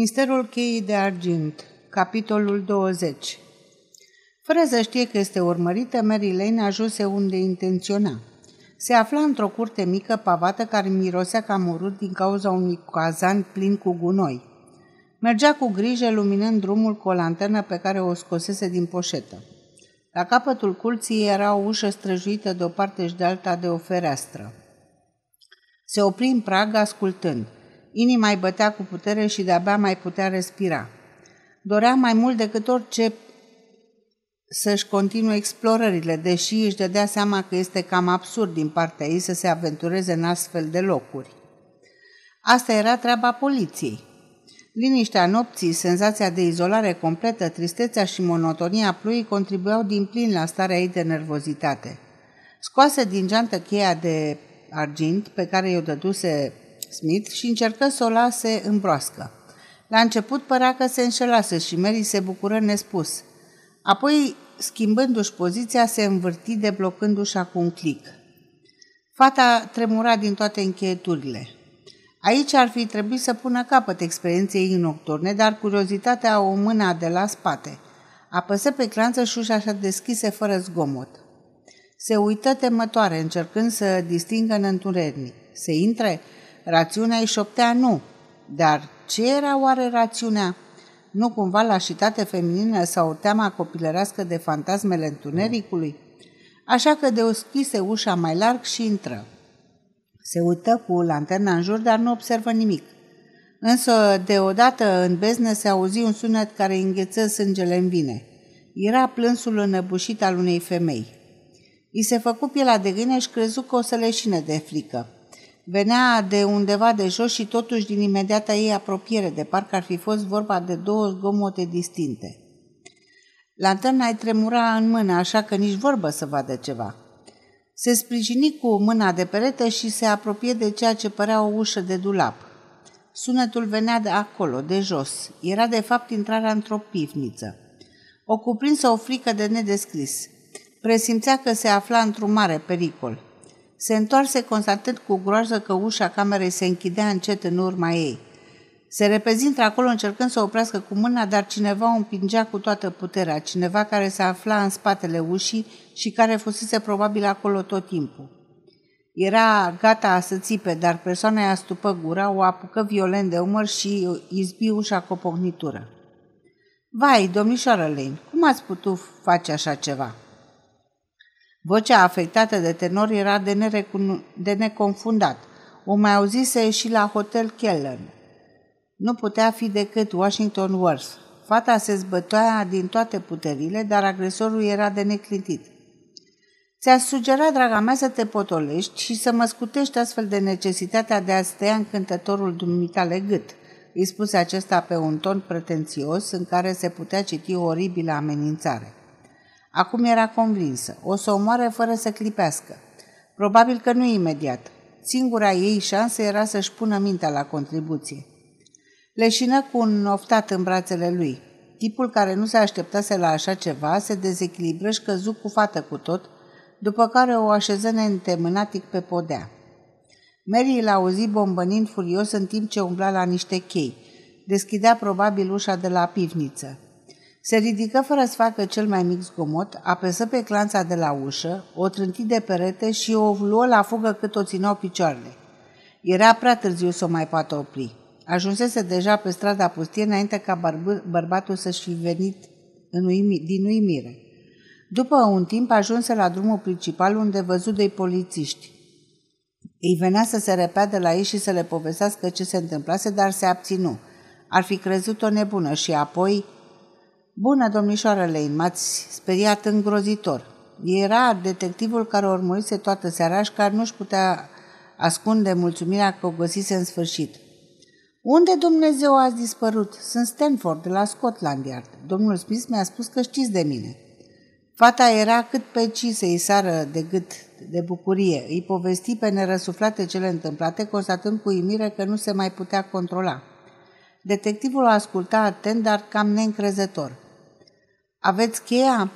Misterul cheii de argint, capitolul 20 Fără să știe că este urmărită, Mary Lane ajunse unde intenționa. Se afla într-o curte mică pavată care mirosea cam urât din cauza unui cazan plin cu gunoi. Mergea cu grijă luminând drumul cu o lanternă pe care o scosese din poșetă. La capătul culții era o ușă străjuită de o parte și de alta de o fereastră. Se opri în prag ascultând – Inima îi bătea cu putere și de-abia mai putea respira. Dorea mai mult decât orice să-și continue explorările, deși își dădea seama că este cam absurd din partea ei să se aventureze în astfel de locuri. Asta era treaba poliției. Liniștea nopții, senzația de izolare completă, tristețea și monotonia pluii contribuiau din plin la starea ei de nervozitate. Scoase din geantă cheia de argint pe care i-o dăduse Smith și încercă să o lase în broască. La început părea că se înșelase și Mary se bucură nespus. Apoi, schimbându-și poziția, se învârti deblocându și cu un clic. Fata tremura din toate încheieturile. Aici ar fi trebuit să pună capăt experienței ei nocturne, dar curiozitatea o mâna de la spate. Apăsă pe clanță și ușa așa deschise fără zgomot. Se uită temătoare, încercând să distingă în întuneric. Se intre? Rațiunea îi șoptea nu. Dar ce era oare rațiunea? Nu cumva lașitate feminină sau teama copilărească de fantasmele întunericului? Așa că deschise ușa mai larg și intră. Se uită cu lanterna în jur, dar nu observă nimic. Însă, deodată, în beznă se auzi un sunet care îngheță sângele în vine. Era plânsul înăbușit al unei femei. I se făcu pielea de gâine și crezu că o să leșine de frică. Venea de undeva de jos și totuși din imediata ei apropiere, de parcă ar fi fost vorba de două zgomote distinte. Lanterna îi tremura în mână, așa că nici vorbă să vadă ceva. Se sprijini cu mâna de perete și se apropie de ceea ce părea o ușă de dulap. Sunetul venea de acolo, de jos. Era de fapt intrarea într-o pivniță. O cuprinsă o frică de nedescris. Presimțea că se afla într-un mare pericol. Se întoarse constatând cu groază că ușa camerei se închidea încet în urma ei. Se repezi într-acolo încercând să o oprească cu mâna, dar cineva o împingea cu toată puterea, cineva care se afla în spatele ușii și care fusese probabil acolo tot timpul. Era gata să țipe, dar persoana i-a stupă gura, o apucă violent de umăr și izbi ușa cu o pognitură. Vai, domnișoară Lane, cum ați putut face așa ceva?" Vocea afectată de tenor era de, nerecun... de neconfundat. O mai auzise și la Hotel Keller. Nu putea fi decât Washington Worth. Fata se zbătoia din toate puterile, dar agresorul era de neclintit. Ți-a sugerat, draga mea, să te potolești și să mă scutești astfel de necesitatea de a-ți tăia încântătorul dumitale gât, îi spuse acesta pe un ton pretențios în care se putea citi o oribilă amenințare. Acum era convinsă. O să o moare fără să clipească. Probabil că nu imediat. Singura ei șansă era să-și pună mintea la contribuție. Leșină cu un oftat în brațele lui. Tipul care nu se așteptase la așa ceva se dezechilibră și căzu cu fată cu tot, după care o așeză neîntemânatic pe podea. Mary l-a auzit bombănind furios în timp ce umbla la niște chei. Deschidea probabil ușa de la pivniță. Se ridică fără să facă cel mai mic zgomot, apăsă pe clanța de la ușă, o trânti de perete și o luă la fugă cât o țineau picioarele. Era prea târziu să o mai poată opri. Ajunsese deja pe strada pustie înainte ca bărbă, bărbatul să-și fi venit în uimi, din uimire. După un timp ajunse la drumul principal unde văzut doi polițiști. Îi venea să se repeadă la ei și să le povestească ce se întâmplase, dar se abținu. Ar fi crezut o nebună și apoi Bună, domnișoară Lane, m-ați speriat îngrozitor. Era detectivul care urmărise toată seara și care nu-și putea ascunde mulțumirea că o găsise în sfârșit. Unde Dumnezeu ați dispărut? Sunt Stanford, de la Scotland Yard. Domnul Smith mi-a spus că știți de mine. Fata era cât pe ci să-i sară de gât de bucurie. Îi povesti pe nerăsuflate cele întâmplate, constatând cu uimire că nu se mai putea controla. Detectivul o asculta atent, dar cam neîncrezător. Aveți cheia?"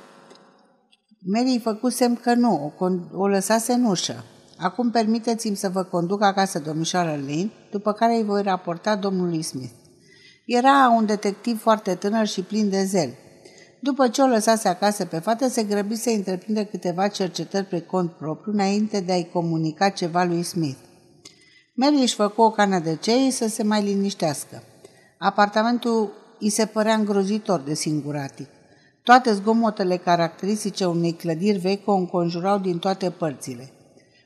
Mary îi făcu semn că nu, o, o lăsase în ușă. Acum permiteți-mi să vă conduc acasă, domnișoară Lane, după care îi voi raporta domnului Smith. Era un detectiv foarte tânăr și plin de zel. După ce o lăsase acasă pe fată, se grăbi să întreprinde câteva cercetări pe cont propriu înainte de a-i comunica ceva lui Smith. Mary își făcu o cană de cei să se mai liniștească. Apartamentul îi se părea îngrozitor de singuratic. Toate zgomotele caracteristice unei clădiri vechi o înconjurau din toate părțile.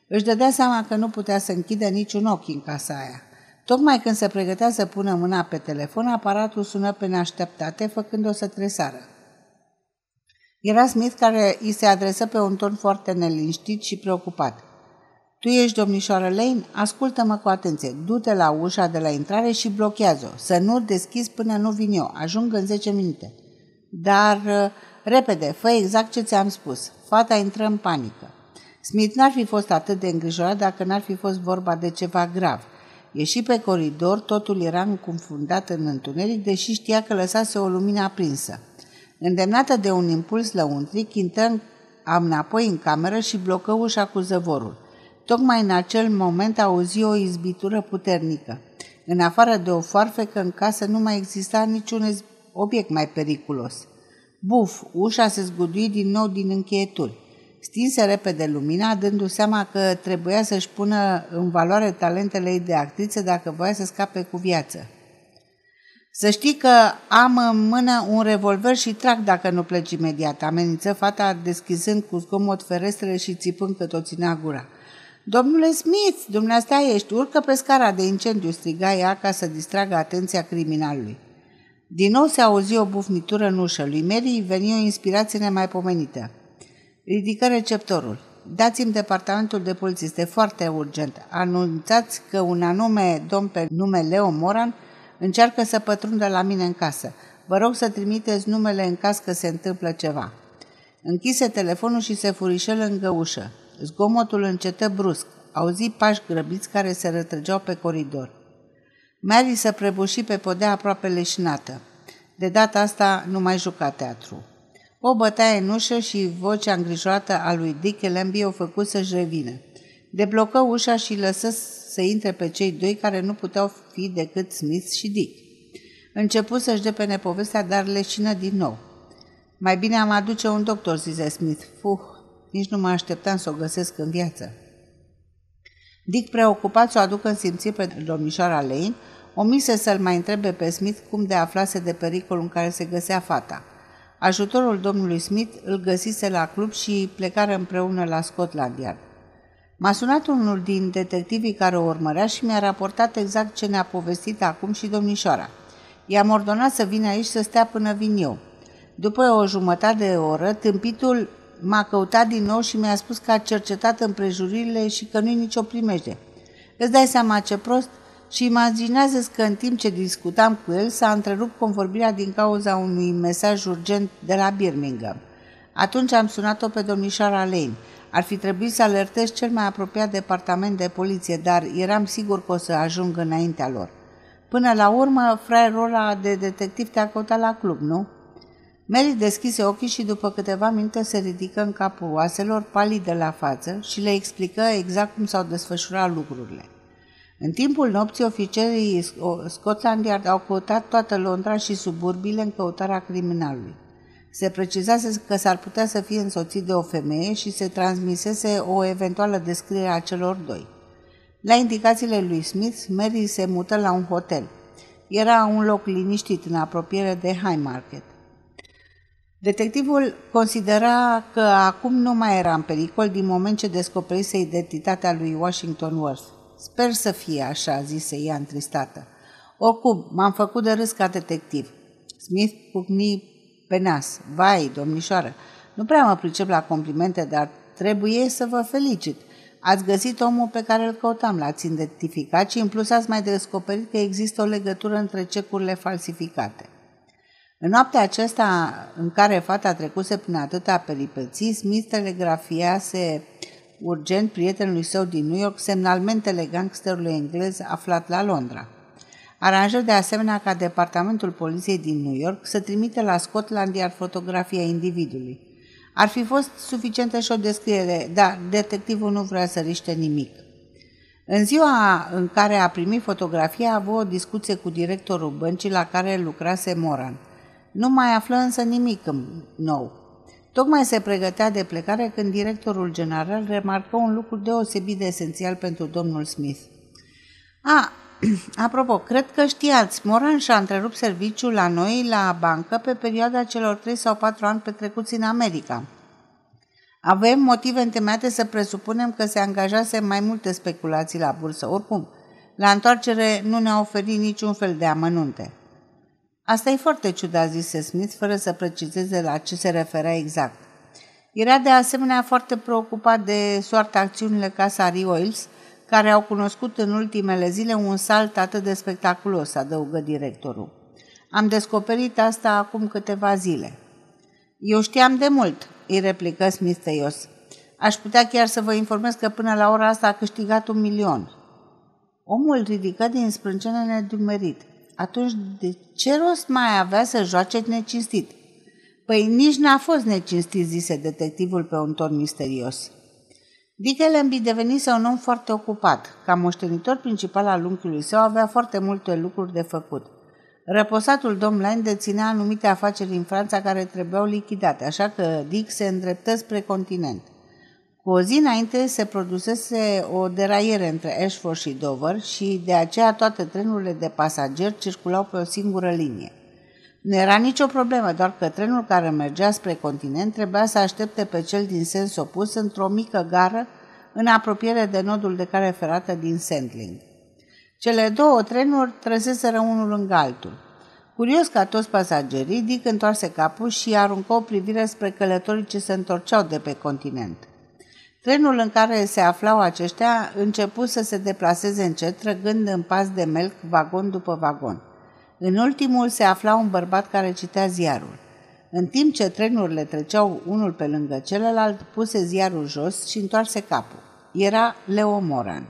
Își dădea seama că nu putea să închidă niciun ochi în casa aia. Tocmai când se pregătea să pună mâna pe telefon, aparatul sună pe neașteptate, făcând-o să tresară. Era Smith care îi se adresă pe un ton foarte neliniștit și preocupat. Tu ești domnișoară Lane? Ascultă-mă cu atenție. Du-te la ușa de la intrare și blochează-o. Să nu deschizi până nu vin eu. Ajung în 10 minute. Dar, uh, repede, fă exact ce ți-am spus. Fata intră în panică. Smith n-ar fi fost atât de îngrijorat dacă n-ar fi fost vorba de ceva grav. Ieși pe coridor, totul era înconfundat în întuneric, deși știa că lăsase o lumină aprinsă. Îndemnată de un impuls lăuntric, intră înapoi în cameră și blocă ușa cu zăvorul. Tocmai în acel moment auzi o izbitură puternică. În afară de o foarfecă în casă nu mai exista niciun obiect mai periculos. Buf, ușa se zgudui din nou din încheieturi. Stinse repede lumina, dându seama că trebuia să-și pună în valoare talentele ei de actriță dacă voia să scape cu viață. Să știi că am în mână un revolver și trag dacă nu pleci imediat, amenință fata deschizând cu zgomot ferestrele și țipând că tot ținea gura. Domnule Smith, dumneata ești, urcă pe scara de incendiu, striga ea ca să distragă atenția criminalului. Din nou se auzi o bufnitură în ușă. Lui Mary veni o inspirație nemaipomenită. Ridică receptorul. Dați-mi departamentul de poliție, este foarte urgent. Anunțați că un anume domn pe nume Leo Moran încearcă să pătrundă la mine în casă. Vă rog să trimiteți numele în caz că se întâmplă ceva. Închise telefonul și se furișă lângă ușă. Zgomotul încetă brusc. Auzi pași grăbiți care se rătrăgeau pe coridor. Mary se prăbuși pe podea aproape leșinată. De data asta nu mai juca teatru. O bătaie în ușă și vocea îngrijorată a lui Dick Lambie o făcut să-și revină. Deblocă ușa și lăsă să intre pe cei doi care nu puteau fi decât Smith și Dick. Începu să-și depene povestea, dar leșină din nou. Mai bine am aduce un doctor, zise Smith. Fuh, nici nu mă așteptam să o găsesc în viață. Dick, preocupat să o aducă în simțiri pe domnișoara Lane, omise să-l mai întrebe pe Smith cum de aflase de pericolul în care se găsea fata. Ajutorul domnului Smith îl găsise la club și plecară împreună la Scotland Yard. M-a sunat unul din detectivii care o urmărea și mi-a raportat exact ce ne-a povestit acum și domnișoara. I-am ordonat să vină aici să stea până vin eu. După o jumătate de oră, tâmpitul m-a căutat din nou și mi-a spus că a cercetat împrejuririle și că nu-i nicio primejde. Îți dai seama ce prost? Și imaginează că în timp ce discutam cu el s-a întrerupt convorbirea din cauza unui mesaj urgent de la Birmingham. Atunci am sunat-o pe domnișoara Lane. Ar fi trebuit să alertez cel mai apropiat departament de poliție, dar eram sigur că o să ajung înaintea lor. Până la urmă, fraierul ăla de detectiv te-a căutat la club, nu? Mary deschise ochii și după câteva minute se ridică în capul oaselor, palid de la față și le explică exact cum s-au desfășurat lucrurile. În timpul nopții, oficerii Scotland Yard au căutat toată Londra și suburbile în căutarea criminalului. Se precizase că s-ar putea să fie însoțit de o femeie și se transmisese o eventuală descriere a celor doi. La indicațiile lui Smith, Mary se mută la un hotel. Era un loc liniștit în apropiere de High Market. Detectivul considera că acum nu mai era în pericol din moment ce descoperise identitatea lui Washington Worth. Sper să fie așa, zise ea întristată. Oricum, m-am făcut de râs ca detectiv. Smith pucni pe nas. Vai, domnișoară, nu prea mă pricep la complimente, dar trebuie să vă felicit. Ați găsit omul pe care îl căutam, l-ați identificat și în plus ați mai descoperit că există o legătură între cecurile falsificate. În noaptea aceasta în care fata trecuse prin atâta peripeții, Smith telegrafiase urgent prietenului său din New York semnalmentele gangsterului englez aflat la Londra. Aranjă de asemenea ca departamentul poliției din New York să trimite la Scotland iar fotografia individului. Ar fi fost suficientă și o descriere, dar detectivul nu vrea să riște nimic. În ziua în care a primit fotografia, a avut o discuție cu directorul băncii la care lucrase Moran. Nu mai află însă nimic nou. Tocmai se pregătea de plecare când directorul general remarcă un lucru deosebit de esențial pentru domnul Smith. A, apropo, cred că știați, Moran și-a întrerupt serviciul la noi, la bancă, pe perioada celor 3 sau 4 ani petrecuți în America. Avem motive întemeiate să presupunem că se angajase în mai multe speculații la bursă. Oricum, la întoarcere nu ne-a oferit niciun fel de amănunte. Asta e foarte ciudat, zise Smith, fără să precizeze la ce se referea exact. Era de asemenea foarte preocupat de soarta acțiunile Casa Oils, care au cunoscut în ultimele zile un salt atât de spectaculos, adăugă directorul. Am descoperit asta acum câteva zile. Eu știam de mult, îi replică Smith tăios. Aș putea chiar să vă informez că până la ora asta a câștigat un milion. Omul ridică din sprâncene nedumerit. Atunci de ce rost mai avea să joace necinstit? Păi nici n-a fost necinstit, zise detectivul pe un ton misterios. Dick Ellenby devenise un om foarte ocupat. Ca moștenitor principal al unchiului său avea foarte multe lucruri de făcut. Răposatul domn Lane deținea anumite afaceri în Franța care trebuiau lichidate, așa că Dick se îndreptă spre continent. Cu o zi înainte se produsese o deraiere între Ashford și Dover și de aceea toate trenurile de pasageri circulau pe o singură linie. Nu era nicio problemă, doar că trenul care mergea spre continent trebuia să aștepte pe cel din sens opus într-o mică gară în apropiere de nodul de cale ferată din Sandling. Cele două trenuri trăseseră unul lângă altul. Curios ca toți pasagerii, Dick întoarse capul și aruncă o privire spre călătorii ce se întorceau de pe continent. Trenul în care se aflau aceștia început să se deplaseze încet, trăgând în pas de melc vagon după vagon. În ultimul se afla un bărbat care citea ziarul. În timp ce trenurile treceau unul pe lângă celălalt, puse ziarul jos și întoarse capul. Era Leo Moran.